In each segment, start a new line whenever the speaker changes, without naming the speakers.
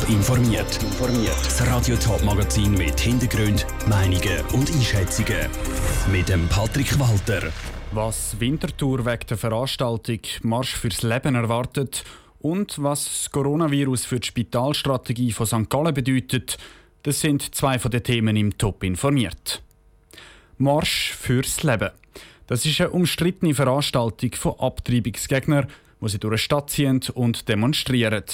Top informiert. Das Radio Top Magazin mit Hintergrund, Meinungen und Einschätzungen mit dem Patrick Walter.
Was Winterthur wegen der Veranstaltung Marsch fürs Leben erwartet und was das Coronavirus für die Spitalstrategie von St. Gallen bedeutet, das sind zwei von den Themen im Top informiert. Marsch fürs Leben. Das ist eine umstrittene Veranstaltung von Abtreibungsgegnern, wo sie durch die Stadt ziehen und demonstrieren.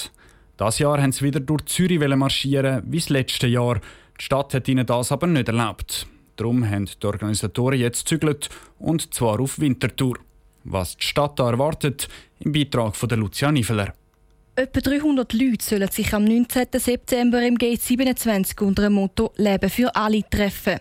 Das Jahr haben sie wieder durch Zürich marschieren, wie das letzte Jahr. Die Stadt hat ihnen das aber nicht erlaubt. Darum haben die Organisatoren jetzt zügelt und zwar auf Winterthur. Was die Stadt da erwartet, im Beitrag von Lucia Niveler.
Etwa 300 Leute sollen sich am 19. September im Gate 27 unter dem Motto Leben für alle treffen.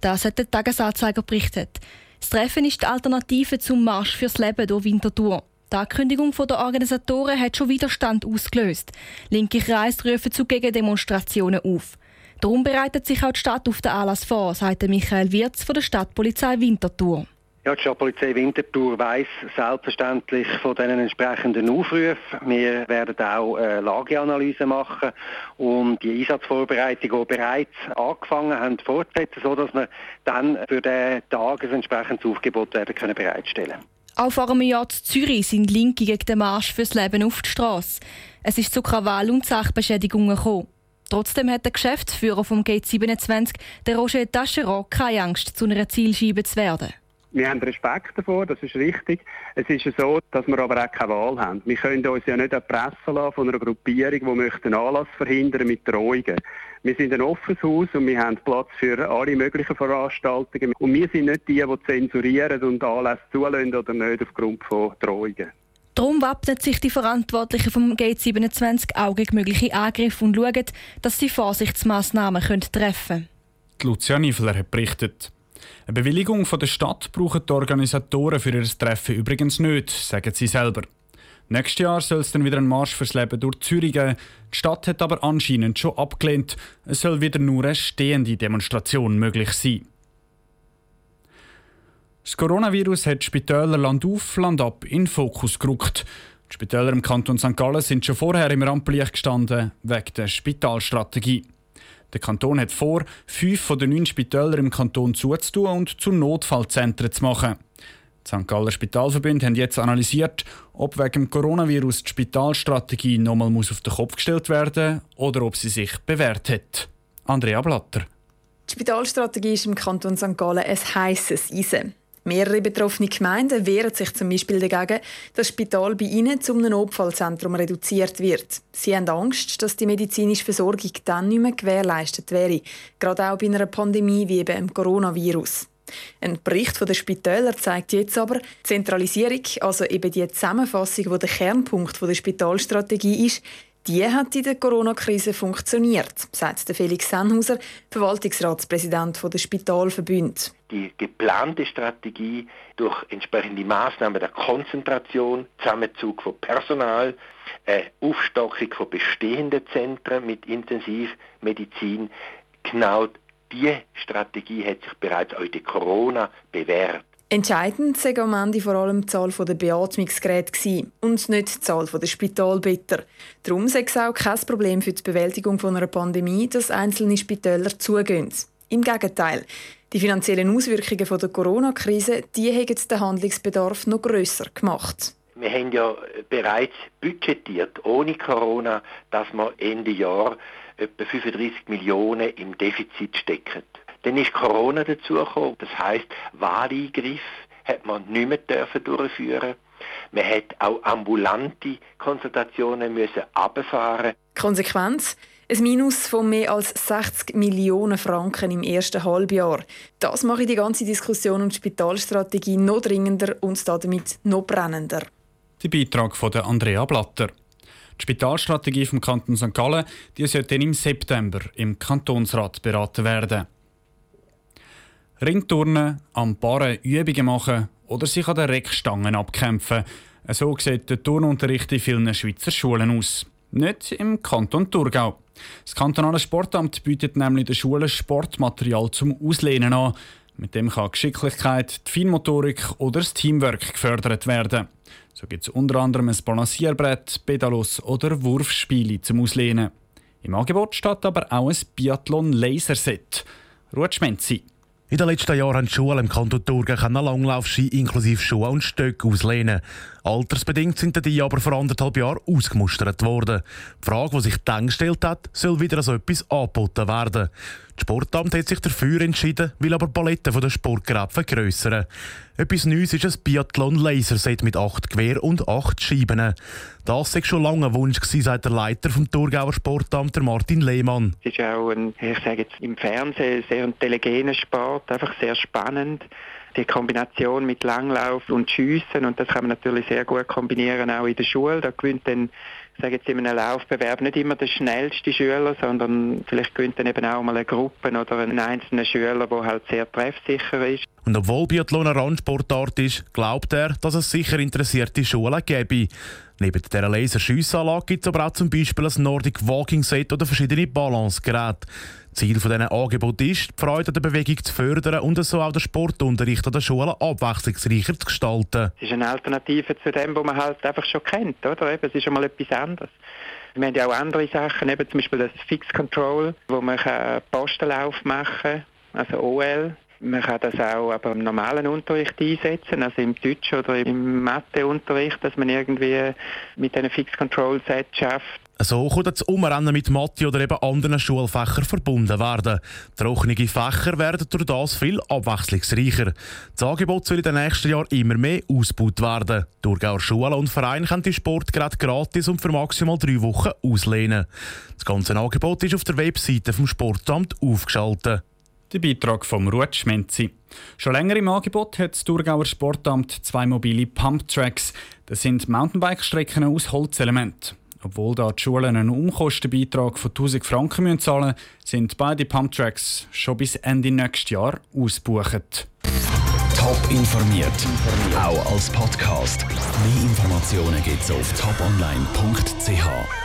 Das hat der Tagesanzeiger berichtet. Das Treffen ist die Alternative zum Marsch fürs Leben durch Winterthur. Die Ankündigung der Organisatoren hat schon Widerstand ausgelöst. Linke Kreise rufen zu Gegendemonstrationen auf. Darum bereitet sich auch die Stadt auf den Anlass vor, sagt Michael Wirz von der Stadtpolizei Winterthur.
Ja, die Stadtpolizei Winterthur weiss selbstverständlich von diesen entsprechenden Aufrufen. Wir werden auch eine Lageanalyse machen und die Einsatzvorbereitungen, die bereits angefangen haben, fortsetzen, sodass wir dann für den Tag ein entsprechendes Aufgebot werden können bereitstellen können.
Auch vor einem Jahr in Zürich sind Linke gegen den Marsch fürs Leben auf die Straße. Es ist zu Krawall und Sachbeschädigungen gekommen. Trotzdem hat der Geschäftsführer vom Gate 27, der Roger Tascheron, keine Angst, zu einer Zielscheibe zu werden.
Wir haben Respekt davor, das ist richtig. Es ist so, dass wir aber auch keine Wahl haben. Wir können uns ja nicht erpressen lassen von einer Gruppierung, die möchte einen Anlass verhindern mit Drohungen. Wir sind ein offenes Haus und wir haben Platz für alle möglichen Veranstaltungen. Und wir sind nicht die, die zensurieren und Anlässe zulassen oder nicht aufgrund von Drohungen.
Darum wappnen sich die Verantwortlichen vom Gate 27 auch gegen mögliche Angriffe und schauen, dass sie Vorsichtsmaßnahmen treffen können.
Lucia Niveler hat berichtet. Eine Bewilligung von der Stadt brauchen die Organisatoren für ihr Treffen übrigens nicht, sagen sie selber. Nächstes Jahr soll es dann wieder einen Marsch fürs Leben durch Zürich geben. Die Stadt hat aber anscheinend schon abgelehnt. Es soll wieder nur eine stehende Demonstration möglich sein. Das Coronavirus hat Spitäler Land auf, Land ab in Fokus gerückt. Die Spitäler im Kanton St. Gallen sind schon vorher im Rampenlicht gestanden, wegen der Spitalstrategie. Der Kanton hat vor, fünf von den neun Spitälern im Kanton zuzutun und zu Notfallzentren zu machen. Die St. Galler Spitalverbund haben jetzt analysiert, ob wegen dem Coronavirus die Spitalstrategie nochmal auf den Kopf gestellt werden muss oder ob sie sich bewährt hat. Andrea Blatter.
Die Spitalstrategie ist im Kanton St. Gallen ein heißes Eisen. Mehrere betroffene Gemeinden wehren sich zum Beispiel dagegen, dass das Spital bei ihnen zum Notfallzentrum reduziert wird. Sie haben Angst, dass die medizinische Versorgung dann nicht mehr gewährleistet wäre, gerade auch bei einer Pandemie wie eben dem Coronavirus. Ein Bericht der Spitäler zeigt jetzt aber, die Zentralisierung, also eben die Zusammenfassung, wo der Kernpunkt der Spitalstrategie ist, die hat in der Corona-Krise funktioniert, sagt Felix Sennhauser, Verwaltungsratspräsident der Spitalverbund.
Die geplante Strategie durch entsprechende Maßnahmen der Konzentration, Zusammenzug von Personal, Aufstockung von bestehenden Zentren mit Intensivmedizin, genau diese Strategie hat sich bereits auch in der Corona bewährt.
Entscheidend sei am Ende vor allem die Zahl der Beatmungsgeräte und nicht die Zahl der Spitalbetter. Darum sei es auch kein Problem für die Bewältigung einer Pandemie, dass einzelne Spitäler zugehen. Im Gegenteil, die finanziellen Auswirkungen der Corona-Krise haben den Handlungsbedarf noch grösser gemacht.
Wir haben ja bereits budgetiert, ohne Corona, dass wir Ende Jahr etwa 35 Millionen im Defizit stecken. Dann ist Corona dazugekommen. Das heisst, Wahleingriff hat man nicht mehr dürfen durchführen. Man hat auch ambulante Konsultationen müssen abfahren.
Konsequenz? Ein Minus von mehr als 60 Millionen Franken im ersten Halbjahr. Das mache die ganze Diskussion um die Spitalstrategie noch dringender und damit noch brennender.
Der Beitrag von Andrea Blatter. Die Spitalstrategie vom Kanton St. Gallen die soll dann im September im Kantonsrat beraten werden. Ringturnen, am Barren Übungen machen oder sich an den Reckstangen abkämpfen. So sieht der Turnunterricht in vielen Schweizer Schulen aus. Nicht im Kanton Thurgau. Das kantonale Sportamt bietet nämlich den Schulen Sportmaterial zum Auslehnen an. Mit dem kann Geschicklichkeit, die Feinmotorik oder das Teamwork gefördert werden. So gibt es unter anderem ein Balancierbrett, Pedalos oder Wurfspiele zum Auslehnen. Im Angebot steht aber auch ein Biathlon-Laserset. Rutschmenzi.
In den letzten Jahren haben die Schulen im Kanton Thurgau Langlaufski inklusive Schuhe und Stöcke auslehnen. Altersbedingt sind die aber vor anderthalb Jahren ausgemustert worden. Die Frage, die sich dann gestellt hat, soll wieder so etwas angeboten werden. Das Sportamt hat sich dafür entschieden, will aber Paletten der Sportgeräte vergrössern. Etwas Neues ist ein Biathlon-Laserset mit acht Gewehr und acht Scheiben. Das war schon lange ein Wunsch, sagt der Leiter vom Thurgauer Sportamt, Martin Lehmann.
Es ist auch ein, ich sage jetzt im Fernsehen, sehr ein telegener Sport, einfach sehr spannend die Kombination mit Langlauf und Schiessen und das kann man natürlich sehr gut kombinieren auch in der Schule. Da gewinnt dann, sage jetzt in einem Laufbewerb nicht immer der schnellste Schüler, sondern vielleicht gewinnt dann eben auch mal eine Gruppe oder einen einzelnen Schüler, der halt sehr treffsicher ist.
Und obwohl Biathlon eine Randsportart ist, glaubt er, dass es sicher interessierte Schulen gäbe. Neben dieser Laserschussanlage gibt es aber auch zum Beispiel ein Nordic Walking Set oder verschiedene Balancegeräte. Ziel von diesen ist, die Freude an der Bewegung zu fördern und so auch den Sportunterricht an den Schulen abwechslungsreicher zu gestalten.
Es ist eine Alternative zu dem, was man halt einfach schon kennt. Oder? Es ist schon mal etwas anderes. Wir haben ja auch andere Sachen, eben zum Beispiel das Fix Control, wo man Postenlauf machen kann, also OL. Man kann das auch aber im normalen Unterricht einsetzen, also im Deutsch oder im Matheunterricht, dass man irgendwie mit einem Fix Control Set schafft.
So kann das Umrennen mit Mathe oder eben anderen Schulfächern verbunden werden. Trockene Fächer werden durch das viel abwechslungsreicher. Das Angebot soll in den nächsten Jahren immer mehr ausgebaut werden. Thurgauer Schulen und Vereine können die Sportgeräte gratis und für maximal drei Wochen auslehnen. Das ganze Angebot ist auf der Webseite vom Sportamt aufgeschaltet.
Der Beitrag vom Rutschmenzi. Schon länger im Angebot hat das Thurgauer Sportamt zwei mobile Pumptracks. Das sind Mountainbike-Strecken aus Holzelement. Obwohl da die Schulen einen Umkostenbeitrag von 1000 Franken müssen zahlen sind beide Pumptracks schon bis Ende nächstes Jahr ausgebucht.
Top informiert, auch als Podcast. Mehr Informationen gibt es auf toponline.ch.